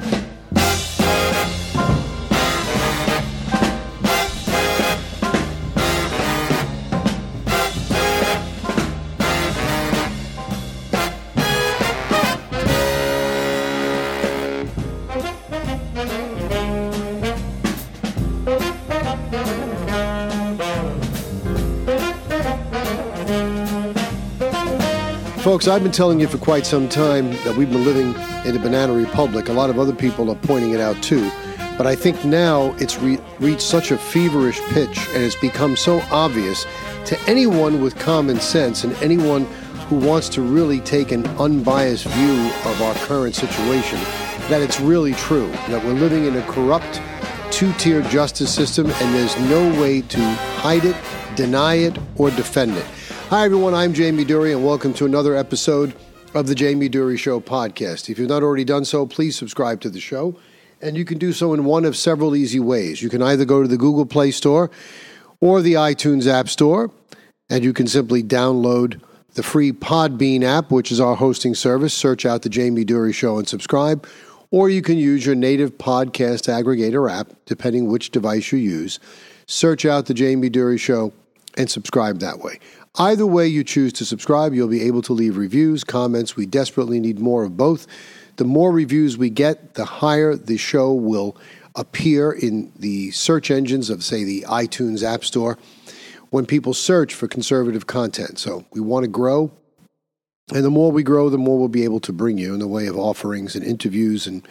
you. Folks, I've been telling you for quite some time that we've been living in a banana republic. A lot of other people are pointing it out too. But I think now it's re- reached such a feverish pitch and it's become so obvious to anyone with common sense and anyone who wants to really take an unbiased view of our current situation that it's really true that we're living in a corrupt two tier justice system and there's no way to hide it, deny it, or defend it. Hi, everyone. I'm Jamie Durie, and welcome to another episode of the Jamie Durie Show podcast. If you've not already done so, please subscribe to the show. And you can do so in one of several easy ways. You can either go to the Google Play Store or the iTunes App Store, and you can simply download the free Podbean app, which is our hosting service. Search out the Jamie Durie Show and subscribe. Or you can use your native podcast aggregator app, depending which device you use. Search out the Jamie Durie Show and subscribe that way. Either way you choose to subscribe, you'll be able to leave reviews, comments. We desperately need more of both. The more reviews we get, the higher the show will appear in the search engines of, say, the iTunes App Store when people search for conservative content. So we want to grow. And the more we grow, the more we'll be able to bring you in the way of offerings and interviews and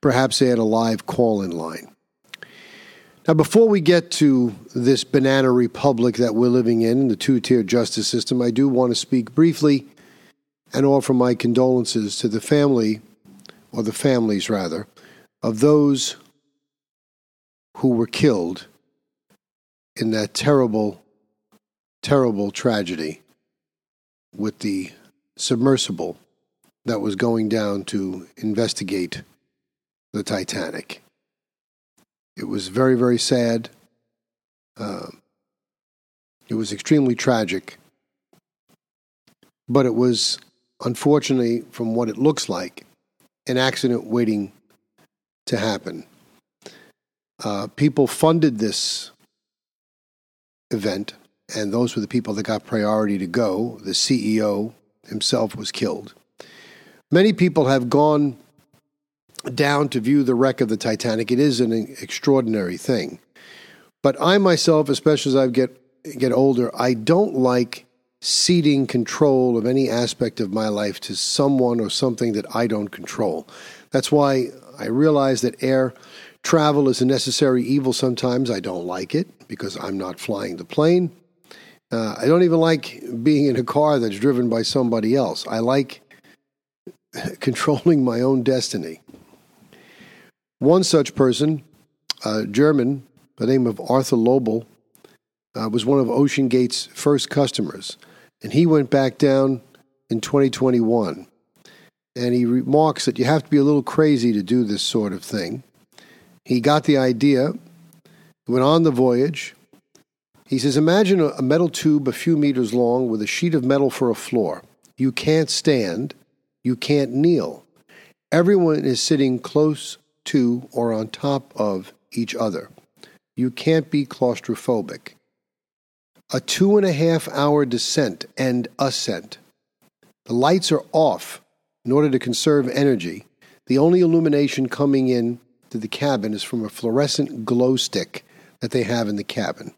perhaps add a live call in line. Now, before we get to this banana republic that we're living in, the two tier justice system, I do want to speak briefly and offer my condolences to the family, or the families rather, of those who were killed in that terrible, terrible tragedy with the submersible that was going down to investigate the Titanic. It was very, very sad. Uh, it was extremely tragic. But it was, unfortunately, from what it looks like, an accident waiting to happen. Uh, people funded this event, and those were the people that got priority to go. The CEO himself was killed. Many people have gone down to view the wreck of the Titanic. It is an extraordinary thing. But I myself, especially as I get get older, I don't like ceding control of any aspect of my life to someone or something that I don't control. That's why I realize that air travel is a necessary evil sometimes. I don't like it because I'm not flying the plane. Uh, I don't even like being in a car that's driven by somebody else. I like controlling my own destiny. One such person, a German by the name of Arthur Loibl, uh, was one of OceanGate's first customers. And he went back down in 2021. And he remarks that you have to be a little crazy to do this sort of thing. He got the idea, went on the voyage. He says, Imagine a metal tube a few meters long with a sheet of metal for a floor. You can't stand, you can't kneel. Everyone is sitting close to or on top of each other. You can't be claustrophobic. A two and a half hour descent and ascent. The lights are off in order to conserve energy. The only illumination coming in to the cabin is from a fluorescent glow stick that they have in the cabin.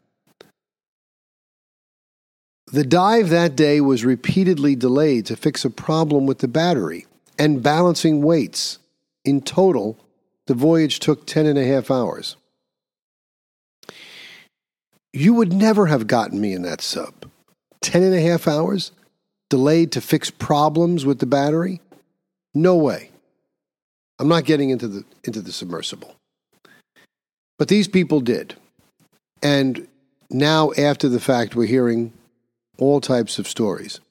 The dive that day was repeatedly delayed to fix a problem with the battery and balancing weights. In total, the voyage took 10 and a half hours. You would never have gotten me in that sub. 10 and a half hours? Delayed to fix problems with the battery? No way. I'm not getting into the, into the submersible. But these people did. And now, after the fact, we're hearing all types of stories.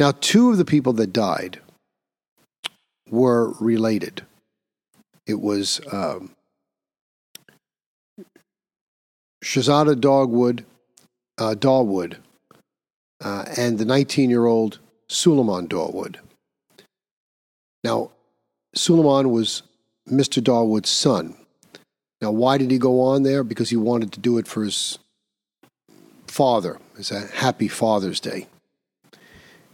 Now, two of the people that died were related. It was um, Shahzada Dawood, uh, uh, and the 19 year old Suleiman Dawood. Now, Suleiman was Mr. Dawood's son. Now, why did he go on there? Because he wanted to do it for his father. It's a happy Father's Day.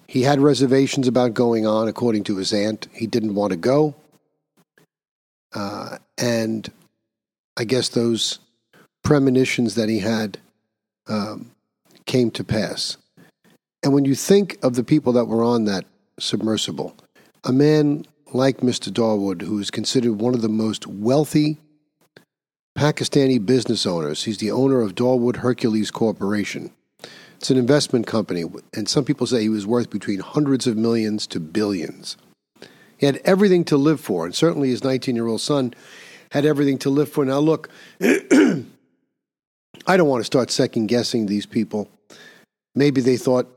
He had reservations about going on, according to his aunt. He didn't want to go. Uh, and I guess those premonitions that he had um, came to pass. And when you think of the people that were on that submersible, a man like Mr. Dawood, who is considered one of the most wealthy Pakistani business owners, he's the owner of Dawood Hercules Corporation. It's an investment company, and some people say he was worth between hundreds of millions to billions. He had everything to live for, and certainly his 19 year old son had everything to live for. Now, look, I don't want to start second guessing these people. Maybe they thought,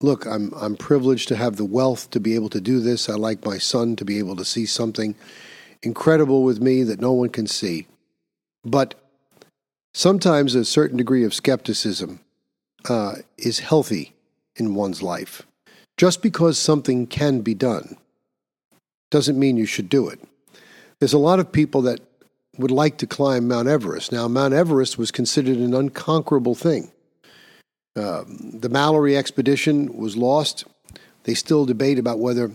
look, I'm, I'm privileged to have the wealth to be able to do this. I like my son to be able to see something incredible with me that no one can see. But sometimes a certain degree of skepticism uh, is healthy in one's life. Just because something can be done doesn't mean you should do it. There's a lot of people that would like to climb Mount Everest. Now, Mount Everest was considered an unconquerable thing. Um, the Mallory expedition was lost. They still debate about whether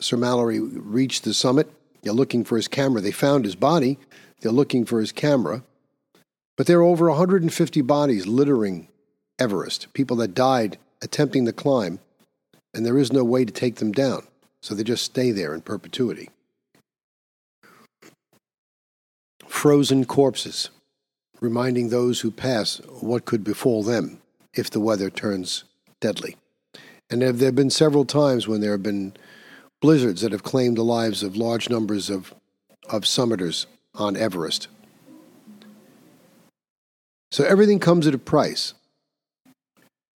Sir Mallory reached the summit. They're looking for his camera. They found his body. They're looking for his camera. But there are over 150 bodies littering Everest, people that died attempting the climb, and there is no way to take them down. So they just stay there in perpetuity. Frozen corpses, reminding those who pass what could befall them if the weather turns deadly. And there have been several times when there have been blizzards that have claimed the lives of large numbers of, of summiters on Everest. So everything comes at a price.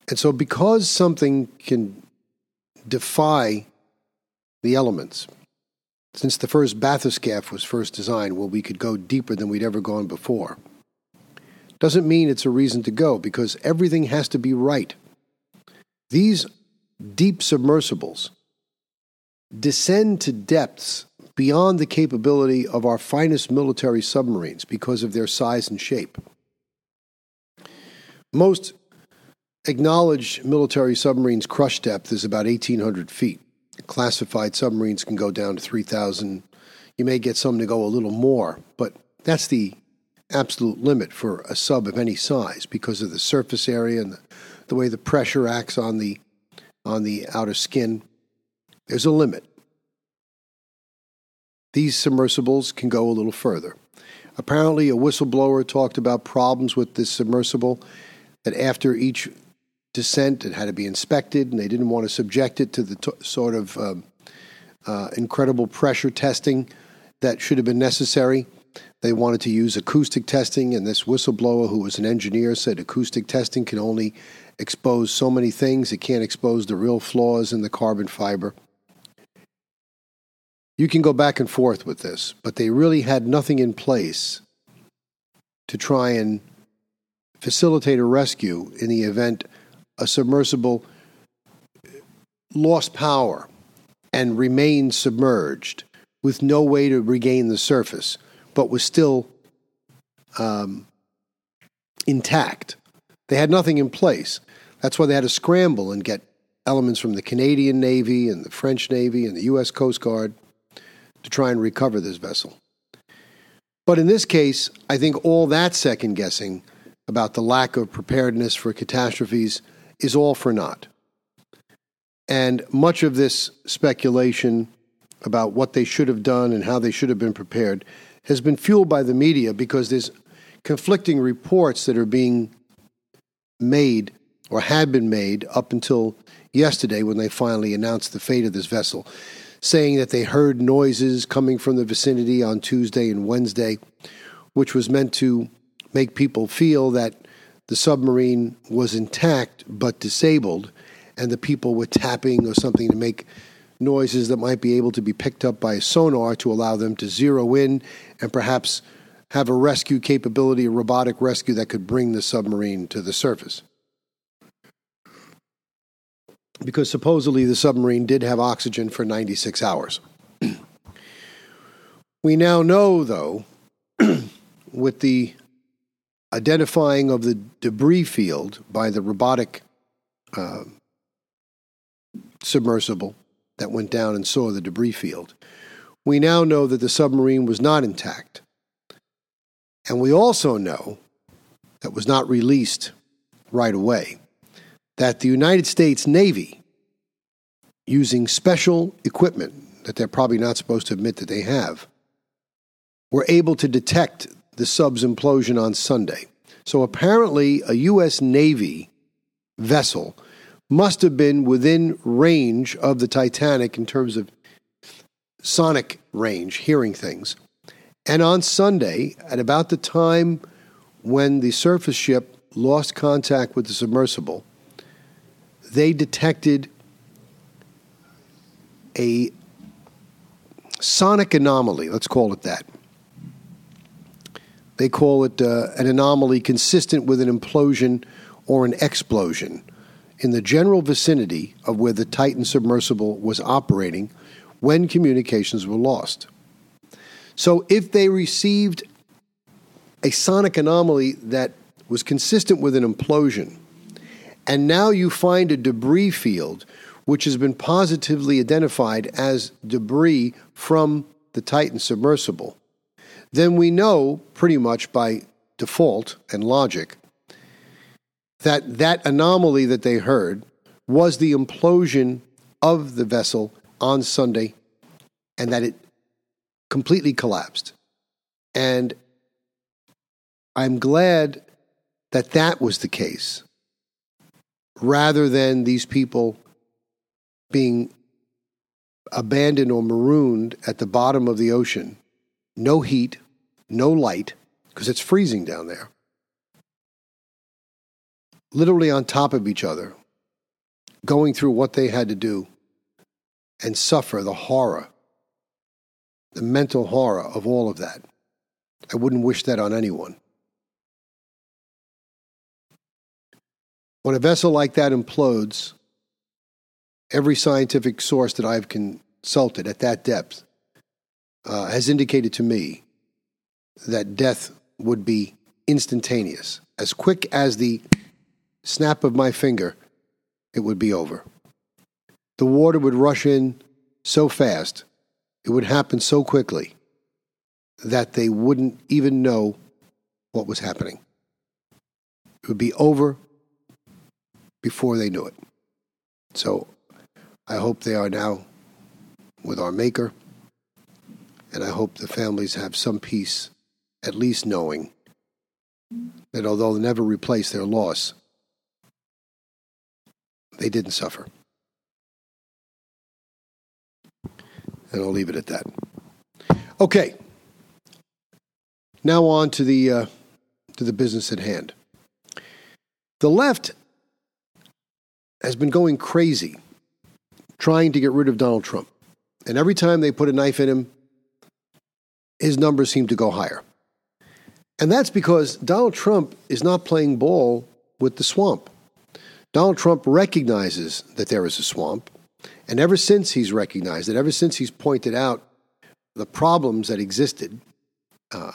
And so, because something can defy the elements, since the first bathyscaphe was first designed, where we could go deeper than we'd ever gone before, doesn't mean it's a reason to go because everything has to be right. These deep submersibles descend to depths beyond the capability of our finest military submarines because of their size and shape. Most acknowledged military submarines' crush depth is about 1,800 feet. Classified submarines can go down to 3,000. You may get some to go a little more, but that's the absolute limit for a sub of any size because of the surface area and the, the way the pressure acts on the on the outer skin. There's a limit. These submersibles can go a little further. Apparently, a whistleblower talked about problems with this submersible that after each descent it had to be inspected, and they didn't want to subject it to the t- sort of um, uh, incredible pressure testing that should have been necessary. They wanted to use acoustic testing, and this whistleblower, who was an engineer, said acoustic testing can only expose so many things. It can't expose the real flaws in the carbon fiber. You can go back and forth with this, but they really had nothing in place to try and facilitate a rescue in the event a submersible lost power and remained submerged with no way to regain the surface, but was still um, intact. They had nothing in place. That's why they had to scramble and get elements from the Canadian Navy and the French Navy and the U.S. Coast Guard to try and recover this vessel. But in this case, I think all that second guessing about the lack of preparedness for catastrophes is all for naught. And much of this speculation about what they should have done and how they should have been prepared has been fueled by the media because there's conflicting reports that are being made or had been made up until yesterday when they finally announced the fate of this vessel, saying that they heard noises coming from the vicinity on Tuesday and Wednesday, which was meant to make people feel that the submarine was intact but disabled, and the people were tapping or something to make noises that might be able to be picked up by sonar to allow them to zero in and perhaps have a rescue capability, a robotic rescue that could bring the submarine to the surface. Because supposedly the submarine did have oxygen for 96 hours. We now know, though, with the identifying of the debris field by the robotic uh, submersible that went down and saw the debris field, we now know that the submarine was not intact. And we also know that was not released right away that the United States Navy, using special equipment that they're probably not supposed to admit that they have, were able to detect the sub's implosion on Sunday. So apparently, a U.S. Navy vessel must have been within range of the Titanic in terms of sonic range, hearing things. And on Sunday, at about the time when the surface ship lost contact with the submersible, they detected a sonic anomaly, let's call it that. They call it uh, an anomaly consistent with an implosion or an explosion in the general vicinity of where the Titan submersible was operating when communications were lost. So if they received a sonic anomaly that was consistent with an implosion, and now you find a debris field which has been positively identified as debris from the Titan submersible, then we know pretty much by default and logic that that anomaly that they heard was the implosion of the vessel on Sunday and that it completely collapsed. And I'm glad that that was the case rather than these people being abandoned or marooned at the bottom of the ocean no heat, no light, because it's freezing down there. Literally on top of each other, going through what they had to do and suffer the horror, the mental horror of all of that. I wouldn't wish that on anyone. When a vessel like that implodes, every scientific source that I've consulted at that depth uh, has indicated to me that death would be instantaneous. As quick as the snap of my finger, it would be over. The water would rush in so fast, it would happen so quickly that they wouldn't even know what was happening. It would be over before they knew it. So I hope they are now with our Maker and I hope the families have some peace, at least knowing that although they never replace their loss, they didn't suffer. And I'll leave it at that. Okay. Now on to the uh, to the business at hand. The left has been going crazy trying to get rid of Donald Trump. And every time they put a knife in him, his numbers seem to go higher. And that's because Donald Trump is not playing ball with the swamp. Donald Trump recognizes that there is a swamp. And ever since he's recognized it, ever since he's pointed out the problems that existed uh,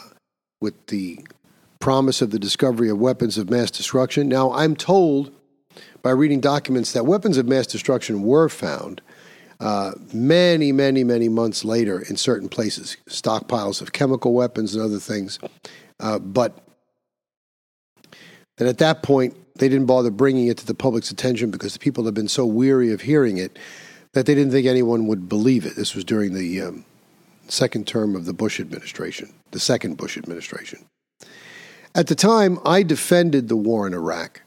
with the promise of the discovery of weapons of mass destruction, now I'm told by reading documents that weapons of mass destruction were found uh, many, many, many months later in certain places, stockpiles of chemical weapons and other things. Uh, but that at that point, they didn't bother bringing it to the public's attention because the people had been so weary of hearing it that they didn't think anyone would believe it. This was during the um, second term of the Bush administration, the second Bush administration. At the time, I defended the war in Iraq.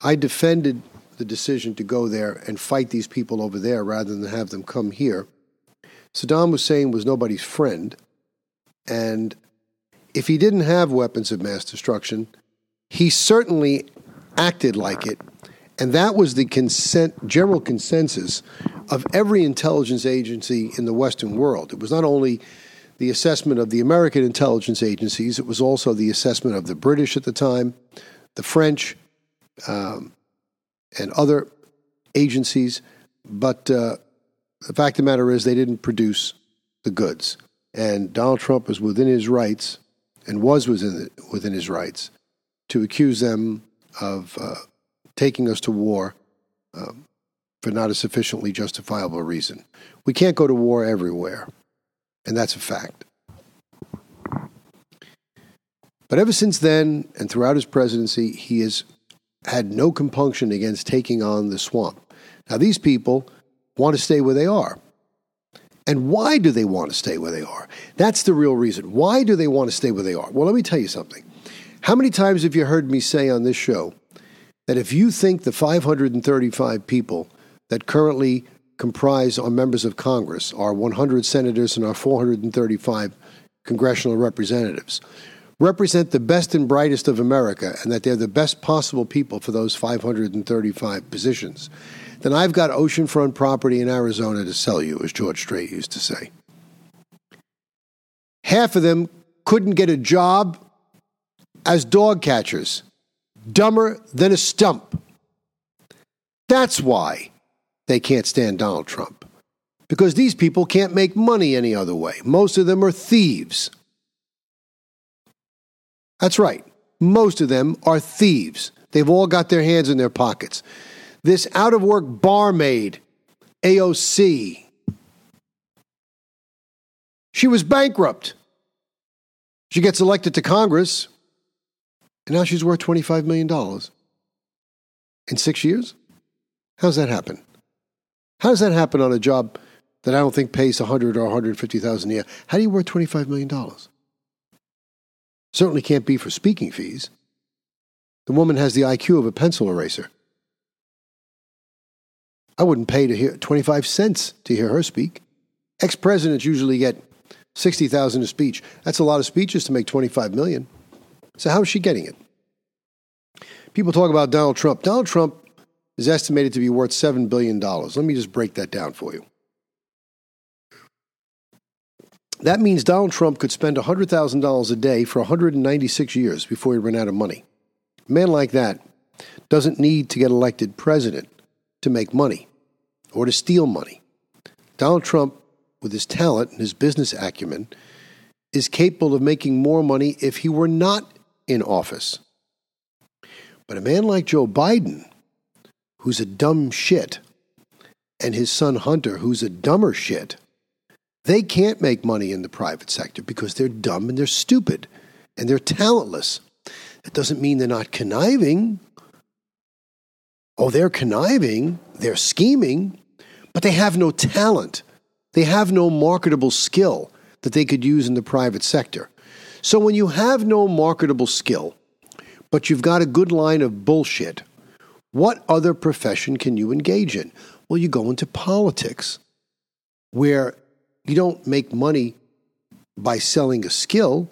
I defended the decision to go there and fight these people over there rather than have them come here. Saddam Hussein was nobody's friend. And if he didn't have weapons of mass destruction, he certainly acted like it. And that was the consent, general consensus of every intelligence agency in the Western world. It was not only the assessment of the American intelligence agencies, it was also the assessment of the British at the time, the French, um, and other agencies. But uh, the fact of the matter is, they didn't produce the goods. And Donald Trump is within his rights and was within, within his rights to accuse them of uh, taking us to war um, for not a sufficiently justifiable reason. We can't go to war everywhere, and that's a fact. But ever since then, and throughout his presidency, he has had no compunction against taking on the swamp. Now, these people want to stay where they are. And why do they want to stay where they are? That's the real reason. Why do they want to stay where they are? Well, let me tell you something. How many times have you heard me say on this show that if you think the 535 people that currently comprise our members of Congress, our 100 senators and our 435 congressional representatives, represent the best and brightest of America and that they're the best possible people for those 535 positions, then I've got oceanfront property in Arizona to sell you, as George Strait used to say. Half of them couldn't get a job as dog catchers, dumber than a stump. That's why they can't stand Donald Trump. Because these people can't make money any other way. Most of them are thieves. That's right. Most of them are thieves. They've all got their hands in their pockets. This out of work barmaid, AOC, she was bankrupt. She gets elected to Congress, and now she's worth $25 million. In six years? How's that happen? How does that happen on a job that I don't think pays 100 or 150,000 a year? How do you worth $25 million? Certainly can't be for speaking fees. The woman has the IQ of a pencil eraser. I wouldn't pay to hear 25 cents to hear her speak. Ex presidents usually get 60,000 a speech. That's a lot of speeches to make 25 million. So how is she getting it? People talk about Donald Trump. Donald Trump is estimated to be worth $7 billion. Let me just break that down for you. That means Donald Trump could spend $100,000 a day for 196 years before he ran out of money. A man like that doesn't need to get elected president to make money or to steal money. Donald Trump, with his talent and his business acumen, is capable of making more money if he were not in office. But a man like Joe Biden, who's a dumb shit, and his son Hunter, who's a dumber shit, they can't make money in the private sector because they're dumb and they're stupid and they're talentless. That doesn't mean they're not conniving. Oh, they're conniving, they're scheming, but they have no talent. They have no marketable skill that they could use in the private sector. So when you have no marketable skill, but you've got a good line of bullshit, what other profession can you engage in? Well, you go into politics, where you don't make money by selling a skill,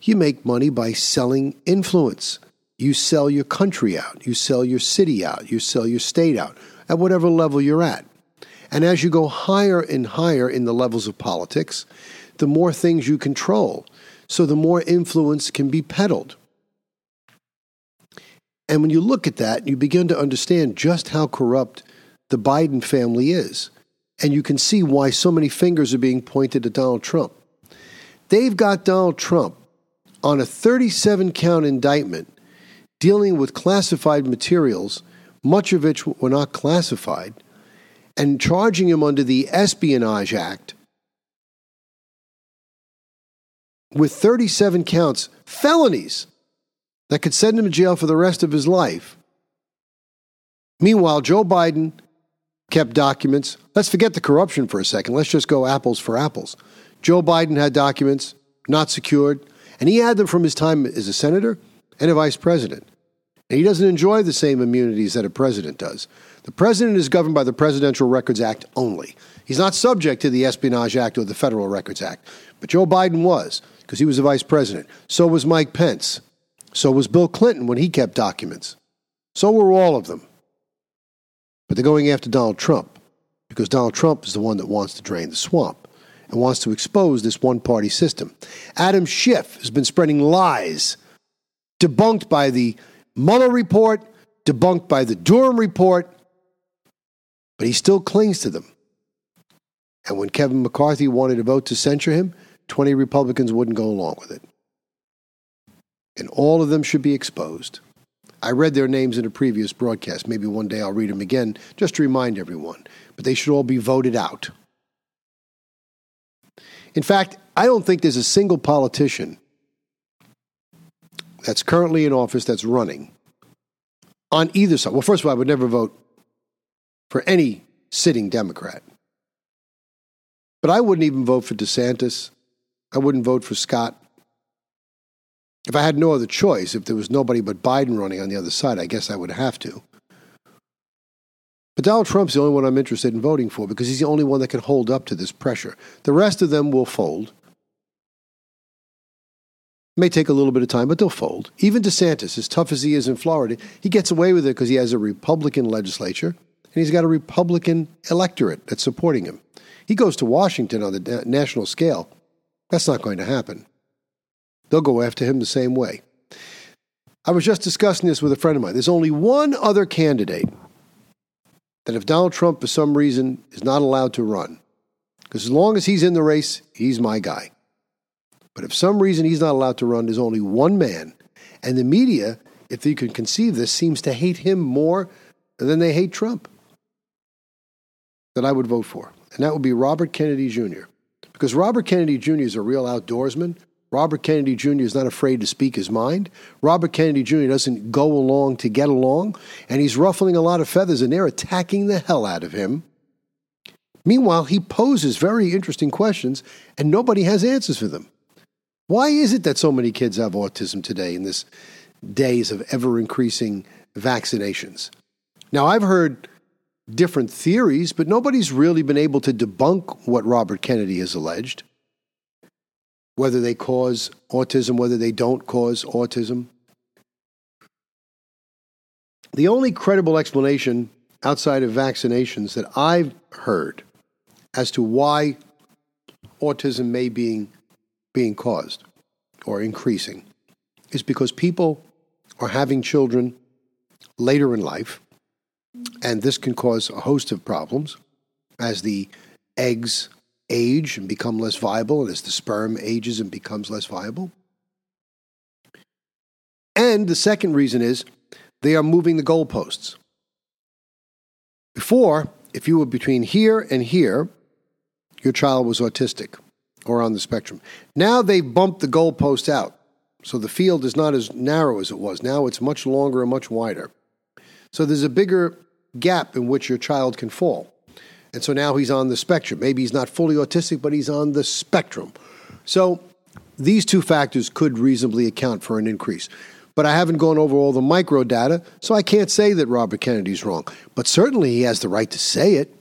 you make money by selling influence. You sell your country out, you sell your city out, you sell your state out at whatever level you're at. And as you go higher and higher in the levels of politics, the more things you control. So the more influence can be peddled. And when you look at that, you begin to understand just how corrupt the Biden family is. And you can see why so many fingers are being pointed at Donald Trump. They've got Donald Trump on a 37 count indictment dealing with classified materials, much of which were not classified, and charging him under the Espionage Act with 37 counts, felonies that could send him to jail for the rest of his life. Meanwhile, Joe Biden kept documents. Let's forget the corruption for a second. Let's just go apples for apples. Joe Biden had documents not secured, and he had them from his time as a senator and a vice president. And he doesn't enjoy the same immunities that a president does. The president is governed by the Presidential Records Act only. He's not subject to the Espionage Act or the Federal Records Act. But Joe Biden was, because he was the vice president. So was Mike Pence. So was Bill Clinton when he kept documents. So were all of them. But they're going after Donald Trump because Donald Trump is the one that wants to drain the swamp and wants to expose this one party system. Adam Schiff has been spreading lies debunked by the Mueller report, debunked by the Durham report, but he still clings to them. And when Kevin McCarthy wanted to vote to censure him, 20 Republicans wouldn't go along with it. And all of them should be exposed. I read their names in a previous broadcast. Maybe one day I'll read them again just to remind everyone. But they should all be voted out. In fact, I don't think there's a single politician that's currently in office that's running on either side. Well, first of all, I would never vote for any sitting Democrat. But I wouldn't even vote for DeSantis. I wouldn't vote for Scott. If I had no other choice, if there was nobody but Biden running on the other side, I guess I would have to. But Donald Trump's the only one I'm interested in voting for because he's the only one that can hold up to this pressure. The rest of them will fold. May take a little bit of time, but they'll fold. Even DeSantis, as tough as he is in Florida, he gets away with it because he has a Republican legislature and he's got a Republican electorate that's supporting him. He goes to Washington on the national scale. That's not going to happen. They'll go after him the same way. I was just discussing this with a friend of mine. There's only one other candidate that if Donald Trump, for some reason, is not allowed to run, because as long as he's in the race, he's my guy. But if some reason he's not allowed to run, there's only one man. And the media, if you can conceive this, seems to hate him more than they hate Trump. That I would vote for. And that would be Robert Kennedy Jr. Because Robert Kennedy Jr. is a real outdoorsman. Robert Kennedy Jr. is not afraid to speak his mind. Robert Kennedy Jr. doesn't go along to get along, and he's ruffling a lot of feathers, and they're attacking the hell out of him. Meanwhile, he poses very interesting questions, and nobody has answers for them. Why is it that so many kids have autism today in this days of ever increasing vaccinations? Now, I've heard different theories, but nobody's really been able to debunk what Robert Kennedy has alleged. Whether they cause autism, whether they don't cause autism. The only credible explanation outside of vaccinations that I've heard as to why autism may be being caused or increasing is because people are having children later in life, and this can cause a host of problems as the eggs age and become less viable, and as the sperm ages and becomes less viable. And the second reason is they are moving the goalposts. Before, if you were between here and here, your child was autistic or on the spectrum. Now they've bumped the goalpost out. So the field is not as narrow as it was. Now it's much longer and much wider. So there's a bigger gap in which your child can fall. And so now he's on the spectrum. Maybe he's not fully autistic, but he's on the spectrum. So these two factors could reasonably account for an increase. But I haven't gone over all the micro data, so I can't say that Robert Kennedy's wrong. But certainly he has the right to say it.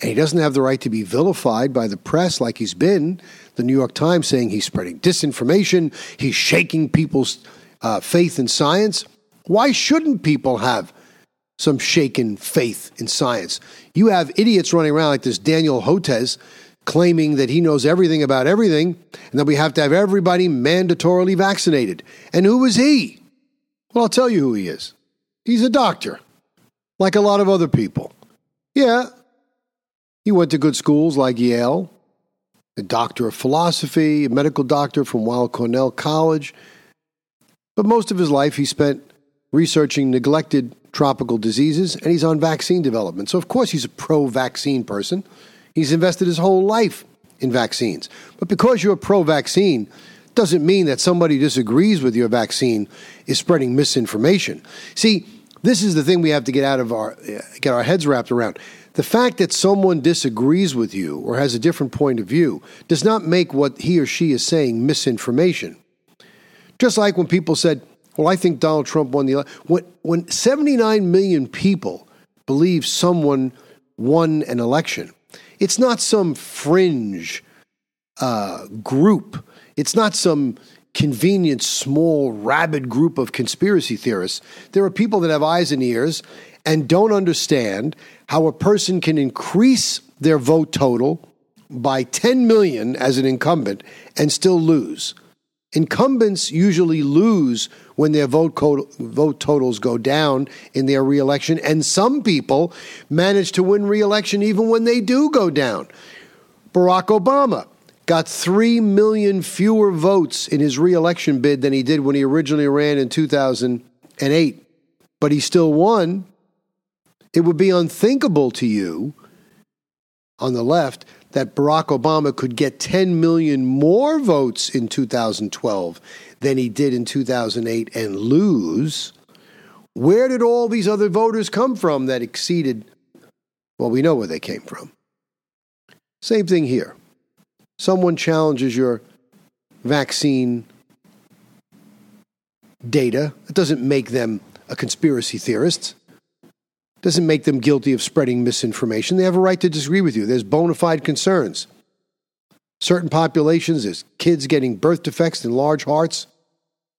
And he doesn't have the right to be vilified by the press like he's been. The New York Times saying he's spreading disinformation, he's shaking people's uh, faith in science. Why shouldn't people have some shaken faith in science? You have idiots running around like this Daniel Hotez claiming that he knows everything about everything and that we have to have everybody mandatorily vaccinated. And who is he? Well, I'll tell you who he is. He's a doctor, like a lot of other people. Yeah, he went to good schools like Yale, a doctor of philosophy, a medical doctor from Weill Cornell College. But most of his life he spent researching neglected tropical diseases, and he's on vaccine development. So, of course, he's a pro vaccine person. He's invested his whole life in vaccines. But because you're a pro vaccine, doesn't mean that somebody disagrees with your vaccine is spreading misinformation. See, this is the thing we have to get out of our uh, get our heads wrapped around. The fact that someone disagrees with you or has a different point of view does not make what he or she is saying misinformation. Just like when people said, well, I think Donald Trump won the election. When, when 79 million people believe someone won an election, it's not some fringe uh, group. It's not some convenient, small, rabid group of conspiracy theorists. There are people that have eyes and ears and don't understand how a person can increase their vote total by 10 million as an incumbent and still lose. Incumbents usually lose when their vote, co- vote totals go down in their reelection, and some people manage to win reelection even when they do go down. Barack Obama got 3 million fewer votes in his reelection bid than he did when he originally ran in 2008, but he still won. It would be unthinkable to you on the left that Barack Obama could get 10 million more votes in 2012 than he did in 2008 and lose. Where did all these other voters come from that exceeded? Well, we know where they came from. Same thing here. Someone challenges your vaccine data. It doesn't make them a conspiracy theorist doesn't make them guilty of spreading misinformation. They have a right to disagree with you. There's bona fide concerns. Certain populations, there's kids getting birth defects in large hearts,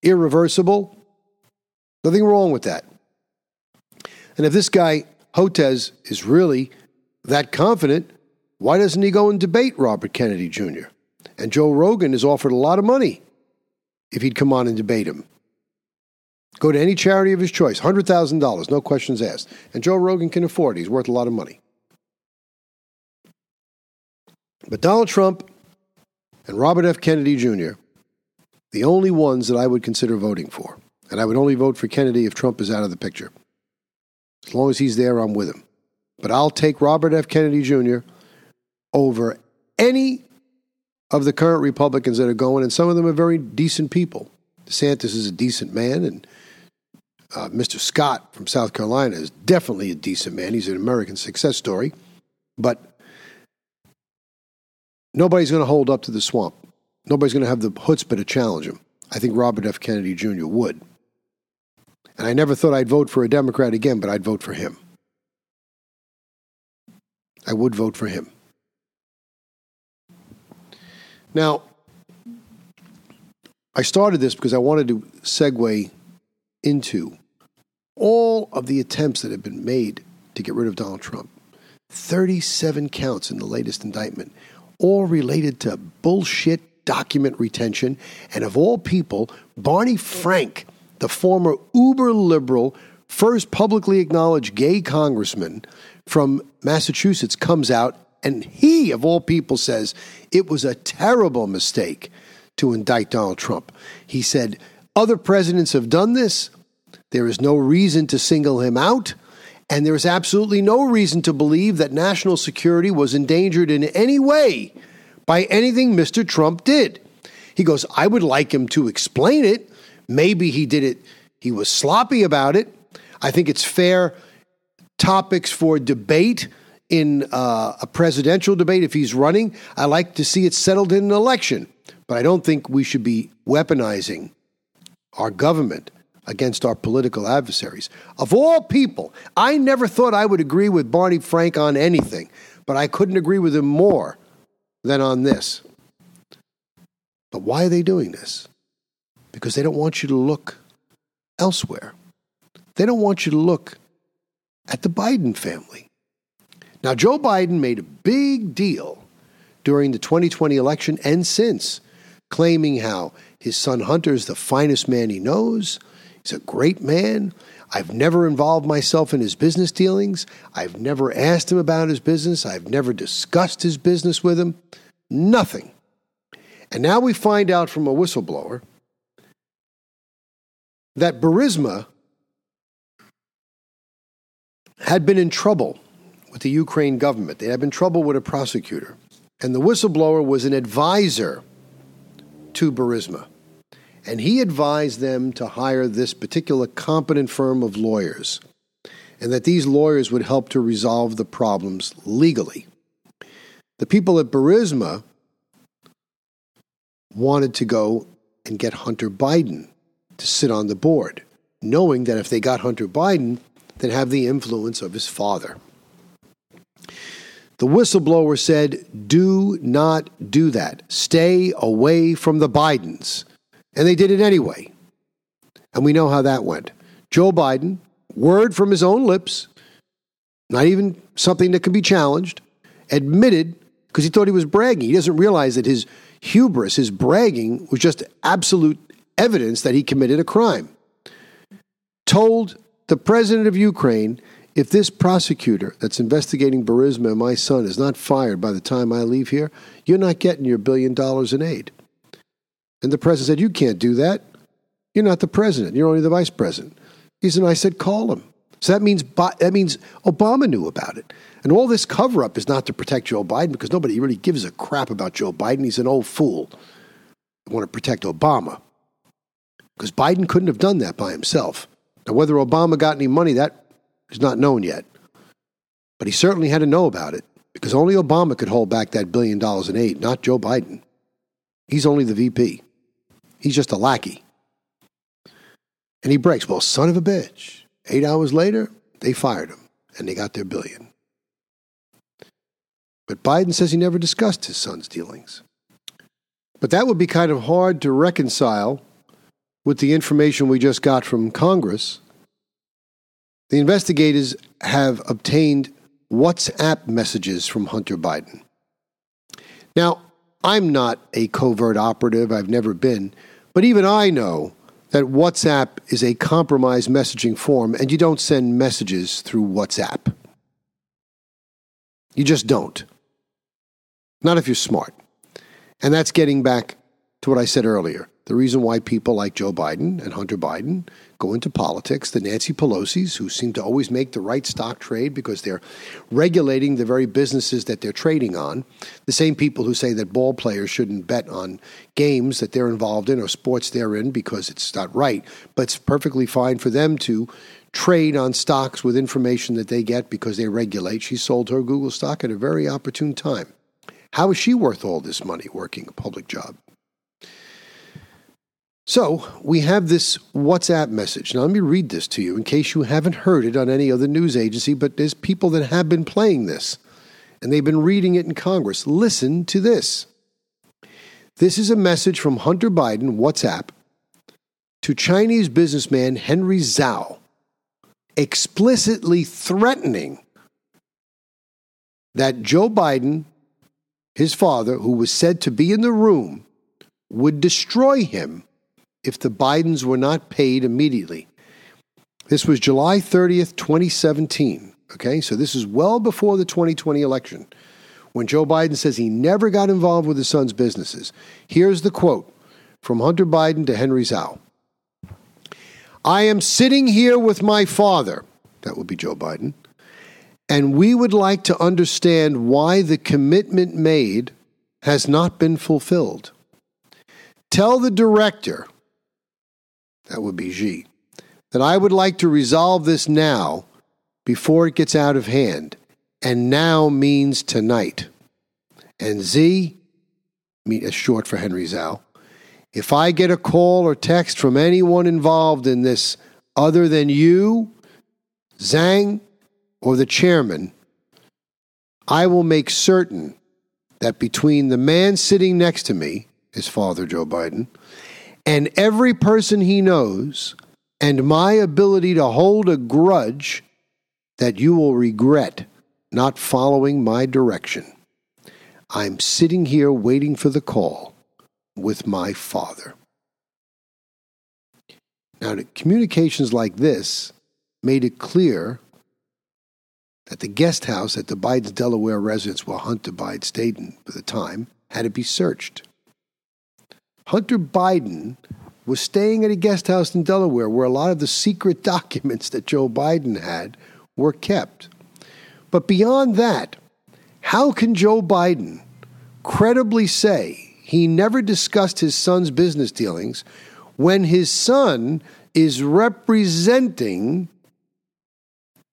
irreversible. Nothing wrong with that. And if this guy, Hotez, is really that confident, why doesn't he go and debate Robert Kennedy Jr.? And Joe Rogan has offered a lot of money if he'd come on and debate him. Go to any charity of his choice, $100,000, no questions asked. And Joe Rogan can afford it. He's worth a lot of money. But Donald Trump and Robert F. Kennedy Jr., the only ones that I would consider voting for. And I would only vote for Kennedy if Trump is out of the picture. As long as he's there, I'm with him. But I'll take Robert F. Kennedy Jr. over any of the current Republicans that are going, and some of them are very decent people. DeSantis is a decent man, and uh, Mr. Scott from South Carolina is definitely a decent man. He's an American success story, but nobody's going to hold up to the swamp. Nobody's going to have the chutzpah to challenge him. I think Robert F. Kennedy Jr. would. And I never thought I'd vote for a Democrat again, but I'd vote for him. I would vote for him. Now, I started this because I wanted to segue into all of the attempts that have been made to get rid of Donald Trump. 37 counts in the latest indictment, all related to bullshit document retention. And of all people, Barney Frank, the former uber liberal, first publicly acknowledged gay congressman from Massachusetts, comes out and he, of all people, says it was a terrible mistake to indict Donald Trump. He said, Other presidents have done this. There is no reason to single him out, and there is absolutely no reason to believe that national security was endangered in any way by anything Mr. Trump did. He goes, I would like him to explain it. Maybe he did it, he was sloppy about it. I think it's fair topics for debate in uh, a presidential debate if he's running. I like to see it settled in an election, but I don't think we should be weaponizing our government against our political adversaries. Of all people, I never thought I would agree with Barney Frank on anything, but I couldn't agree with him more than on this. But why are they doing this? Because they don't want you to look elsewhere. They don't want you to look at the Biden family. Now, Joe Biden made a big deal during the 2020 election and since, claiming how his son Hunter is the finest man he knows, He's a great man. I've never involved myself in his business dealings. I've never asked him about his business. I've never discussed his business with him. Nothing. And now we find out from a whistleblower that Burisma had been in trouble with the Ukraine government. They had been trouble with a prosecutor. And the whistleblower was an advisor to Burisma and he advised them to hire this particular competent firm of lawyers, and that these lawyers would help to resolve the problems legally. The people at Burisma wanted to go and get Hunter Biden to sit on the board, knowing that if they got Hunter Biden, they'd have the influence of his father. The whistleblower said, Do not do that. Stay away from the Bidens. And they did it anyway. And we know how that went. Joe Biden, word from his own lips, not even something that can be challenged, admitted because he thought he was bragging. He doesn't realize that his hubris, his bragging, was just absolute evidence that he committed a crime. Told the president of Ukraine If this prosecutor that's investigating Burisma and my son is not fired by the time I leave here, you're not getting your billion dollars in aid. And the president said, You can't do that. You're not the president. You're only the vice president. He said, I said, call him. So that means that means Obama knew about it. And all this cover up is not to protect Joe Biden because nobody really gives a crap about Joe Biden. He's an old fool. They want to protect Obama because Biden couldn't have done that by himself. Now, whether Obama got any money, that is not known yet. But he certainly had to know about it because only Obama could hold back that billion dollars in aid, not Joe Biden. He's only the VP. He's just a lackey. And he breaks. Well, son of a bitch. Eight hours later, they fired him and they got their billion. But Biden says he never discussed his son's dealings. But that would be kind of hard to reconcile with the information we just got from Congress. The investigators have obtained WhatsApp messages from Hunter Biden. Now, I'm not a covert operative, I've never been, but even I know that WhatsApp is a compromised messaging form and you don't send messages through WhatsApp. You just don't. Not if you're smart. And that's getting back to what I said earlier. The reason why people like Joe Biden and Hunter Biden go into politics, the Nancy Pelosi's, who seem to always make the right stock trade because they're regulating the very businesses that they're trading on, the same people who say that ball players shouldn't bet on games that they're involved in or sports they're in because it's not right, but it's perfectly fine for them to trade on stocks with information that they get because they regulate. She sold her Google stock at a very opportune time. How is she worth all this money working a public job? So we have this WhatsApp message. Now, let me read this to you in case you haven't heard it on any other news agency, but there's people that have been playing this and they've been reading it in Congress. Listen to this. This is a message from Hunter Biden, WhatsApp, to Chinese businessman Henry Zhao, explicitly threatening that Joe Biden, his father, who was said to be in the room, would destroy him if the Bidens were not paid immediately. This was July 30th, 2017. Okay, so this is well before the 2020 election when Joe Biden says he never got involved with his son's businesses. Here's the quote from Hunter Biden to Henry Zhao I am sitting here with my father, that would be Joe Biden, and we would like to understand why the commitment made has not been fulfilled. Tell the director that would be Xi, that I would like to resolve this now before it gets out of hand. And now means tonight. And Z, is uh, short for Henry Zhao, if I get a call or text from anyone involved in this other than you, Zhang, or the chairman, I will make certain that between the man sitting next to me, his father, Joe Biden, and every person he knows, and my ability to hold a grudge that you will regret not following my direction. I'm sitting here waiting for the call with my father. Now, communications like this made it clear that the guest house at the Biden's Delaware residence where Hunter Biden stayed in for the time had to be searched. Hunter Biden was staying at a guest house in Delaware where a lot of the secret documents that Joe Biden had were kept. But beyond that, how can Joe Biden credibly say he never discussed his son's business dealings when his son is representing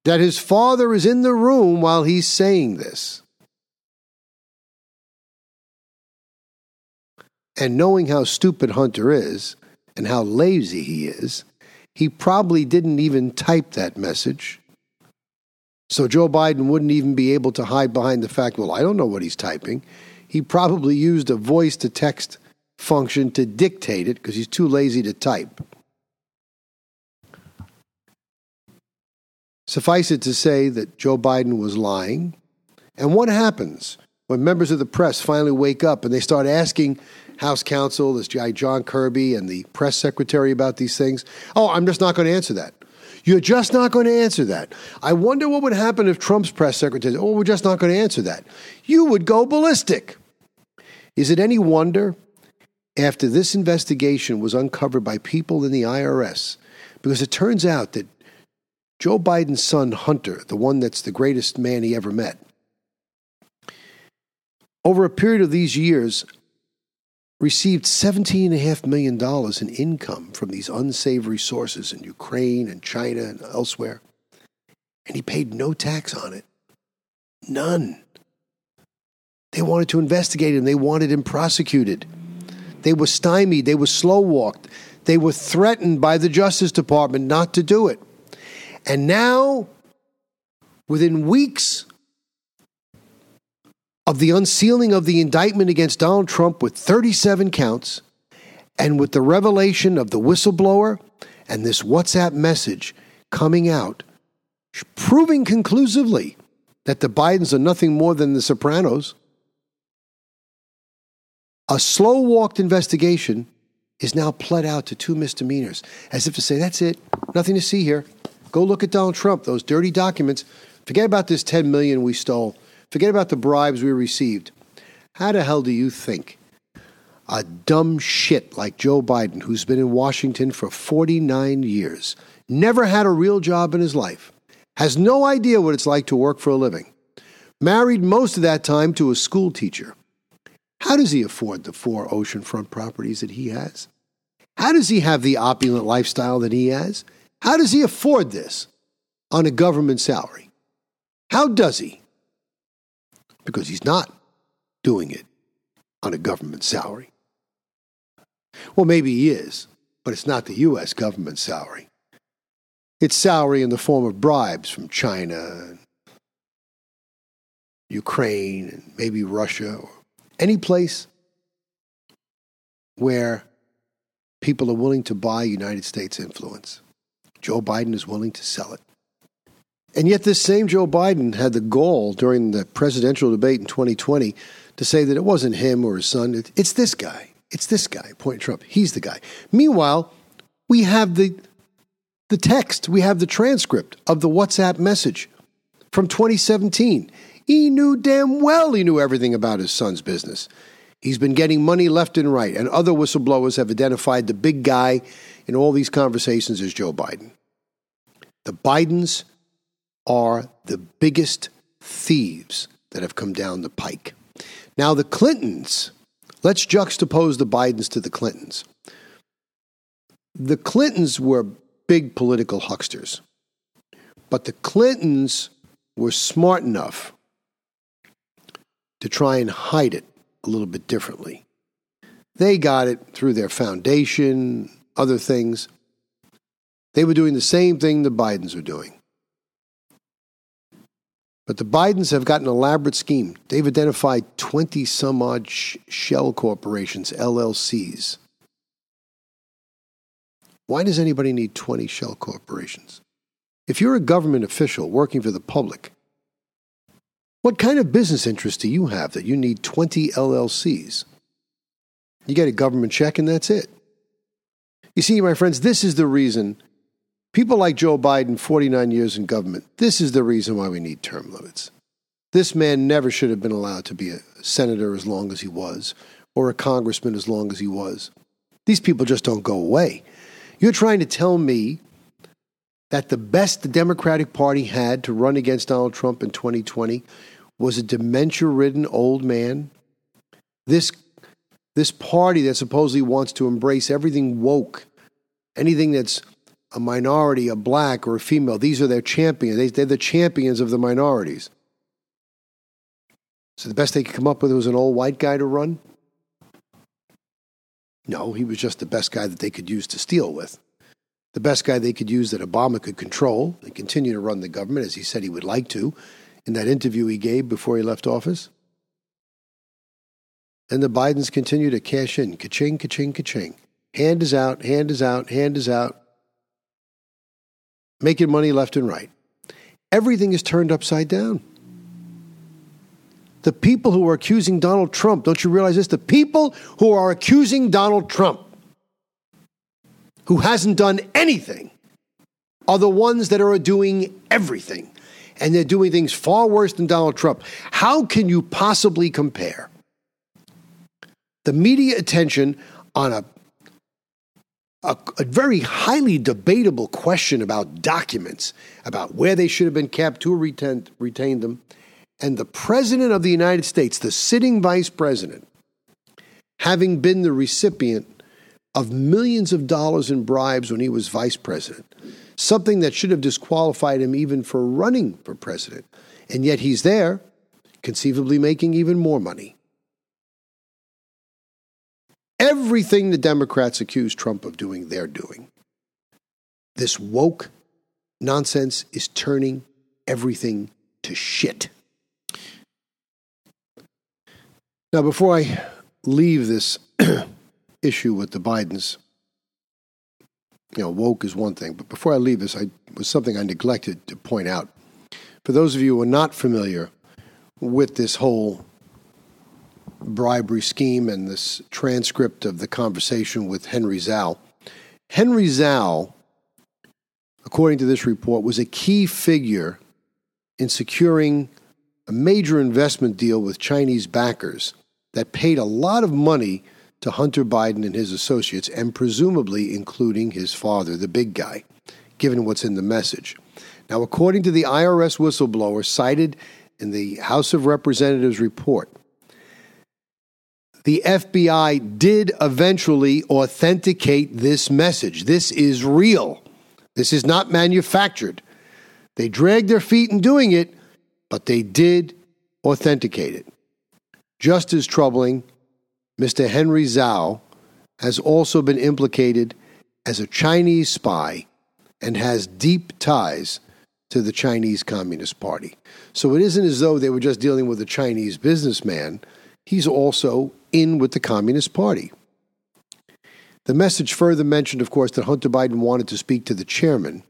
that his father is in the room while he's saying this? And knowing how stupid Hunter is and how lazy he is, he probably didn't even type that message. So Joe Biden wouldn't even be able to hide behind the fact, well, I don't know what he's typing. He probably used a voice to text function to dictate it because he's too lazy to type. Suffice it to say that Joe Biden was lying. And what happens when members of the press finally wake up and they start asking House counsel, this guy John Kirby, and the press secretary about these things. Oh, I'm just not going to answer that. You're just not going to answer that. I wonder what would happen if Trump's press secretary Oh, we're just not going to answer that. You would go ballistic. Is it any wonder after this investigation was uncovered by people in the IRS? Because it turns out that Joe Biden's son, Hunter, the one that's the greatest man he ever met, over a period of these years, received $17.5 million in income from these unsavory sources in Ukraine and China and elsewhere. And he paid no tax on it. None. They wanted to investigate him, they wanted him prosecuted. They were stymied, they were slow walked, they were threatened by the Justice Department not to do it. And now, within weeks of the unsealing of the indictment against Donald Trump with 37 counts, and with the revelation of the whistleblower and this WhatsApp message coming out, proving conclusively that the Bidens are nothing more than the Sopranos, a slow walked investigation is now pled out to two misdemeanors, as if to say, that's it, nothing to see here. Go look at Donald Trump, those dirty documents. Forget about this 10 million we stole. Forget about the bribes we received. How the hell do you think a dumb shit like Joe Biden, who's been in Washington for 49 years, never had a real job in his life, has no idea what it's like to work for a living, married most of that time to a school teacher? How does he afford the four oceanfront properties that he has? How does he have the opulent lifestyle that he has? How does he afford this on a government salary? How does he? Because he's not doing it on a government salary. Well, maybe he is, but it's not the U.S. government salary. It's salary in the form of bribes from China, Ukraine, and maybe Russia, or any place where people are willing to buy United States influence. Joe Biden is willing to sell it. And yet, this same Joe Biden had the gall during the presidential debate in 2020 to say that it wasn't him or his son. It's this guy. It's this guy, point Trump. He's the guy. Meanwhile, we have the, the text, we have the transcript of the WhatsApp message from 2017. He knew damn well he knew everything about his son's business. He's been getting money left and right, and other whistleblowers have identified the big guy in all these conversations as Joe Biden. The Bidens are the biggest thieves that have come down the pike. Now, the Clintons, let's juxtapose the Bidens to the Clintons. The Clintons were big political hucksters, but the Clintons were smart enough to try and hide it a little bit differently. They got it through their foundation, other things. They were doing the same thing the Bidens are doing. But the Bidens have got an elaborate scheme. They've identified 20 some odd sh- shell corporations, LLCs. Why does anybody need 20 shell corporations? If you're a government official working for the public, what kind of business interest do you have that you need 20 LLCs? You get a government check and that's it. You see, my friends, this is the reason People like Joe Biden, 49 years in government, this is the reason why we need term limits. This man never should have been allowed to be a senator as long as he was, or a congressman as long as he was. These people just don't go away. You're trying to tell me that the best the Democratic Party had to run against Donald Trump in 2020 was a dementia ridden old man? This, this party that supposedly wants to embrace everything woke, anything that's a minority, a black or a female. These are their champions. They, are the champions of the minorities. So the best they could come up with was an old white guy to run? No, he was just the best guy that they could use to steal with. The best guy they could use that Obama could control and continue to run the government as he said he would like to in that interview he gave before he left office. And the Bidens continue to cash in. Ka-ching, ka-ching, ka-ching. Hand is out, hand is out, hand is out making money left and right. Everything is turned upside down. The people who are accusing Donald Trump, don't you realize this? The people who are accusing Donald Trump, who hasn't done anything, are the ones that are doing everything. And they're doing things far worse than Donald Trump. How can you possibly compare the media attention on a, a, a, very highly debatable question about documents, about where they should have been kept, who retained, retained them, and the President of the United States, the sitting vice president, having been the recipient of millions of dollars in bribes when he was vice president, something that should have disqualified him even for running for president. And yet he's there, conceivably making even more money. Everything the Democrats accuse Trump of doing, they're doing. This woke nonsense is turning everything to shit. Now, before I leave this issue with the Bidens, you know, woke is one thing, but before I leave this, I was something I neglected to point out. For those of you who are not familiar with this whole bribery scheme and this transcript of the conversation with Henry Zhao, Henry Zhao, according to this report, was a key figure in securing a major investment deal with Chinese backers that paid a lot of money to Hunter Biden and his associates, and presumably including his father, the big guy, given what's in the message. Now, according to the IRS whistleblower cited in the House of Representatives report, the FBI did eventually authenticate this message. This is real. This is not manufactured. They dragged their feet in doing it, but they did authenticate it. Just as troubling, Mr. Henry Zhao has also been implicated as a Chinese spy and has deep ties to the Chinese Communist Party. So it isn't as though they were just dealing with a Chinese businessman, he's also in with the Communist Party. The message further mentioned, of course, that Hunter Biden wanted to speak to the chairman.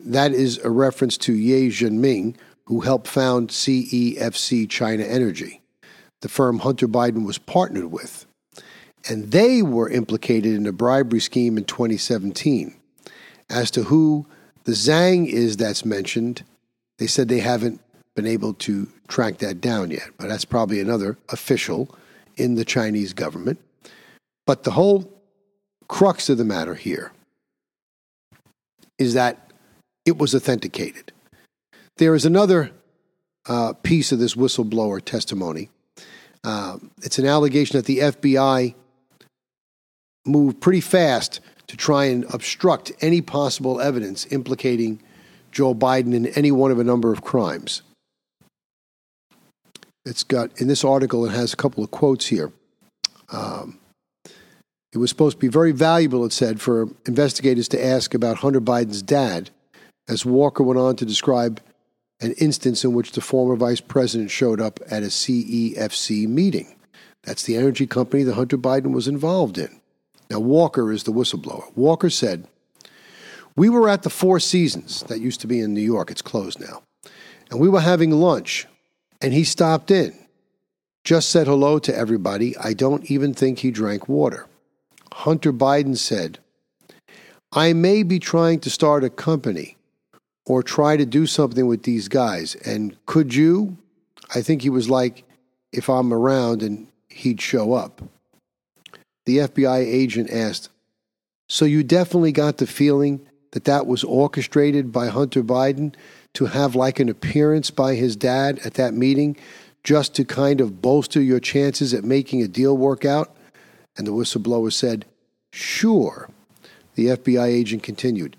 That is a reference to Ye Jianming, who helped found CEFC China Energy the firm Hunter Biden was partnered with. And they were implicated in a bribery scheme in 2017. As to who the Zhang is that's mentioned, they said they haven't been able to track that down yet, but that's probably another official in the Chinese government. But the whole crux of the matter here is that it was authenticated. There is another uh, piece of this whistleblower testimony um, it's an allegation that the FBI moved pretty fast to try and obstruct any possible evidence implicating Joe Biden in any one of a number of crimes. It's got, in this article, it has a couple of quotes here. Um, it was supposed to be very valuable, it said, for investigators to ask about Hunter Biden's dad, as Walker went on to describe an instance in which the former vice president showed up at a CEFC meeting. That's the energy company that Hunter Biden was involved in. Now, Walker is the whistleblower. Walker said, We were at the Four Seasons, that used to be in New York, it's closed now, and we were having lunch, and he stopped in. Just said hello to everybody. I don't even think he drank water. Hunter Biden said, I may be trying to start a company or try to do something with these guys. And could you? I think he was like, if I'm around and he'd show up. The FBI agent asked, So you definitely got the feeling that that was orchestrated by Hunter Biden to have like an appearance by his dad at that meeting just to kind of bolster your chances at making a deal work out? And the whistleblower said, Sure. The FBI agent continued,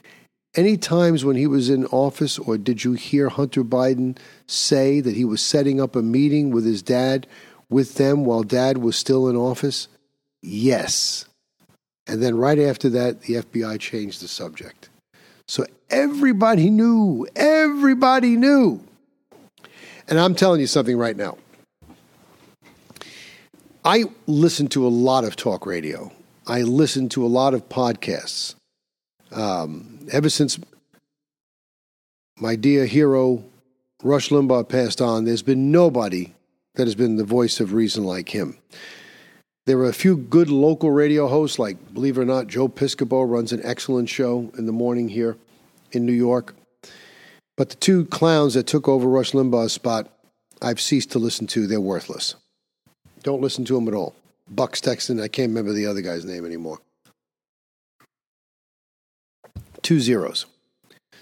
any times when he was in office, or did you hear Hunter Biden say that he was setting up a meeting with his dad with them while dad was still in office? Yes. And then right after that, the FBI changed the subject. So everybody knew, everybody knew. And I'm telling you something right now. I listen to a lot of talk radio. I listen to a lot of podcasts. Um, ever since my dear hero Rush Limbaugh passed on, there's been nobody that has been the voice of reason like him. There are a few good local radio hosts, like, believe it or not, Joe Piscopo runs an excellent show in the morning here. in New York. But the two clowns that took over Rush Limbaugh's spot, I've ceased to listen to. They're worthless. Don't listen to them at all. Buck Sexton. I can't remember the other guy's name anymore. Two zeros.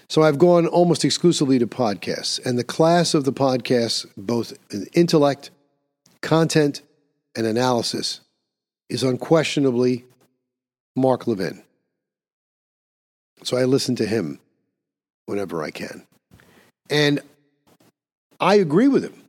So I've gone almost exclusively to podcasts, and the class of the podcasts, both in intellect, content, and analysis, is unquestionably Mark Levin. So I listen to him whenever I can. And I agree with him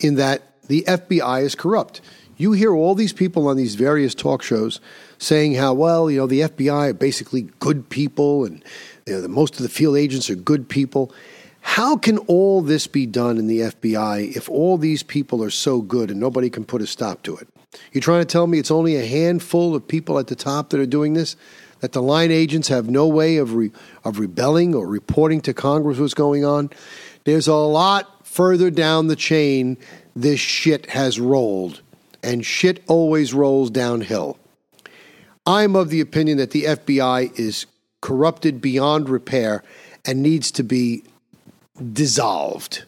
in that the FBI is corrupt. You hear all these people on these various talk shows saying how, well, you know, the FBI are basically good people and you know, the, most of the field agents are good people. How can all this be done in the FBI if all these people are so good and nobody can put a stop to it? You're trying to tell me it's only a handful of people at the top that are doing this? That the line agents have no way of, re- of rebelling or reporting to Congress what's going on? There's a lot further down the chain this shit has rolled, and shit always rolls downhill. I'm of the opinion that the FBI is corrupted beyond repair and needs to be dissolved.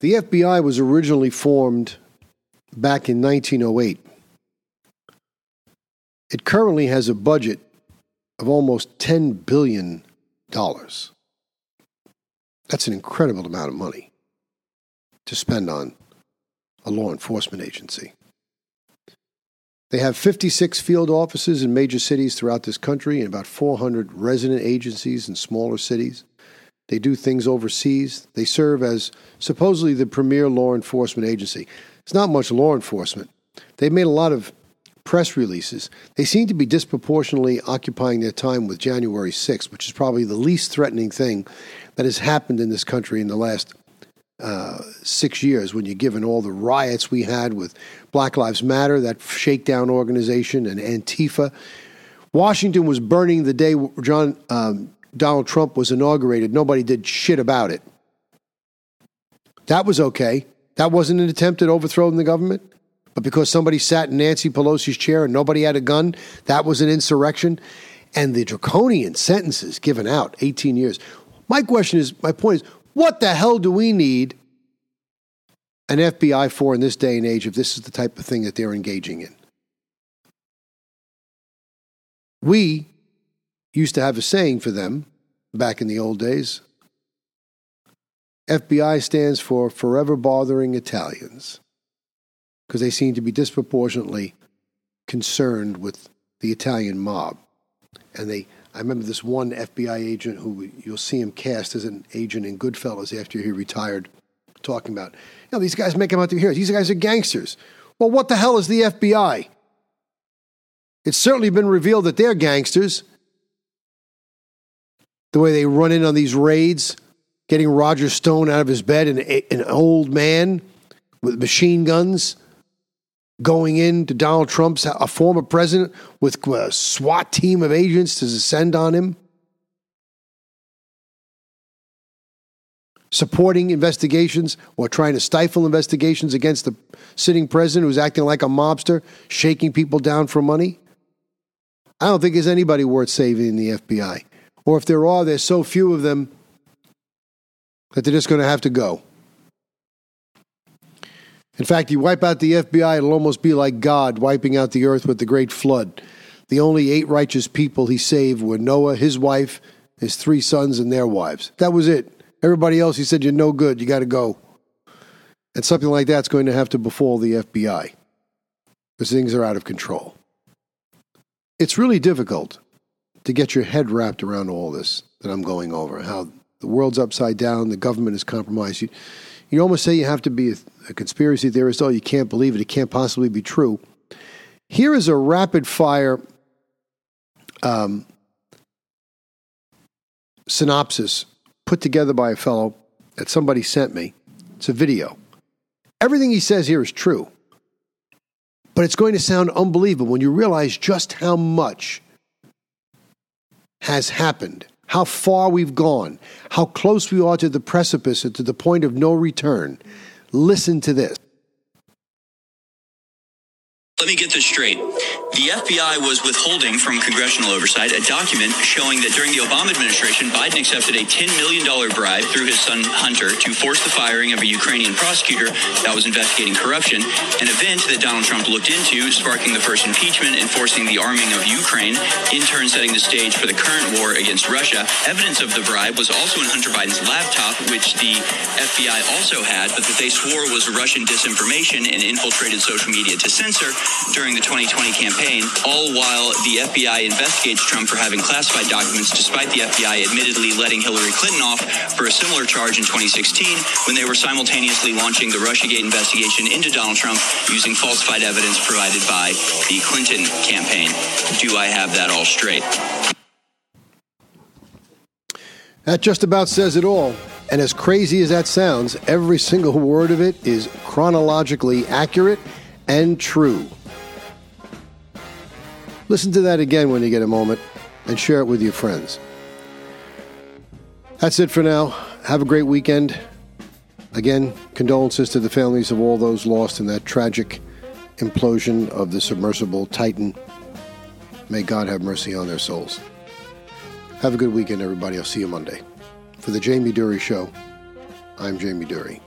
The FBI was originally formed back in 1908. It currently has a budget of almost $10 billion. That's an incredible amount of money to spend on a law enforcement agency. They have 56 field offices in major cities throughout this country and about 400 resident agencies in smaller cities. They do things overseas. They serve as supposedly the premier law enforcement agency. It's not much law enforcement. They've made a lot of press releases. They seem to be disproportionately occupying their time with January 6th, which is probably the least threatening thing that has happened in this country in the last uh, six years when you're given all the riots we had with Black Lives Matter, that shakedown organization, and Antifa. Washington was burning the day John um, Donald Trump was inaugurated. Nobody did shit about it. That was okay. That wasn't an attempt at overthrowing the government. But because somebody sat in Nancy Pelosi's chair and nobody had a gun, that was an insurrection. And the draconian sentences given out 18 years. My question is my point is what the hell do we need an FBI for in this day and age if this is the type of thing that they're engaging in? We used to have a saying for them back in the old days. FBI stands for Forever Bothering Italians because they seem to be disproportionately concerned with the Italian mob. And they I remember this one FBI agent who you'll see him cast as an agent in Goodfellas after he retired, talking about, you know, these guys make him out to be heroes. These guys are gangsters. Well, what the hell is the FBI? It's certainly been revealed that they're gangsters. The way they run in on these raids, getting Roger Stone out of his bed, and an old man with machine guns going in to Donald Trump's, a former president, with a SWAT team of agents to descend on him, supporting investigations or trying to stifle investigations against the sitting president who's acting like a mobster, shaking people down for money. I don't think there's anybody worth saving in the FBI. Or if there are, there's so few of them that they're just going to have to go. In fact, you wipe out the FBI, it'll almost be like God wiping out the earth with the great flood. The only eight righteous people he saved were Noah, his wife, his three sons, and their wives. That was it. Everybody else, he said, You're no good. You got to go. And something like that's going to have to befall the FBI because things are out of control. It's really difficult to get your head wrapped around all this that I'm going over how the world's upside down, the government is compromised. You, you almost say you have to be a, a conspiracy theorist. Oh, you can't believe it. It can't possibly be true. Here is a rapid fire um, synopsis put together by a fellow that somebody sent me. It's a video. Everything he says here is true, but it's going to sound unbelievable when you realize just how much has happened how far we've gone, how close we are to the precipice and to the point of no return. Listen to this. Let me get this straight. The FBI was withholding from congressional oversight a document showing that during the Obama administration, Biden accepted a $10 million bribe through his son Hunter to force the firing of a Ukrainian prosecutor that was investigating corruption, an event that Donald Trump looked into, sparking the first impeachment and forcing the arming of Ukraine, in turn setting the stage for the current war against Russia. Evidence of the bribe was also in Hunter Biden's laptop, which the FBI also had, but that they swore was Russian disinformation and infiltrated social media to censor during the 2020 campaign, all while the FBI investigates Trump for having classified documents, despite the FBI admittedly letting Hillary Clinton off for a similar charge in 2016 when they were simultaneously launching the Russiagate investigation into Donald Trump using falsified evidence provided by the Clinton campaign. Do I have that all straight? That just about says it all. And as crazy as that sounds, every single word of it is chronologically accurate and true. Listen to that again when you get a moment and share it with your friends. That's it for now. Have a great weekend. Again, condolences to the families of all those lost in that tragic implosion of the submersible Titan. May God have mercy on their souls. Have a good weekend, everybody. I'll see you Monday. For the Jamie Durie Show, I'm Jamie Durie.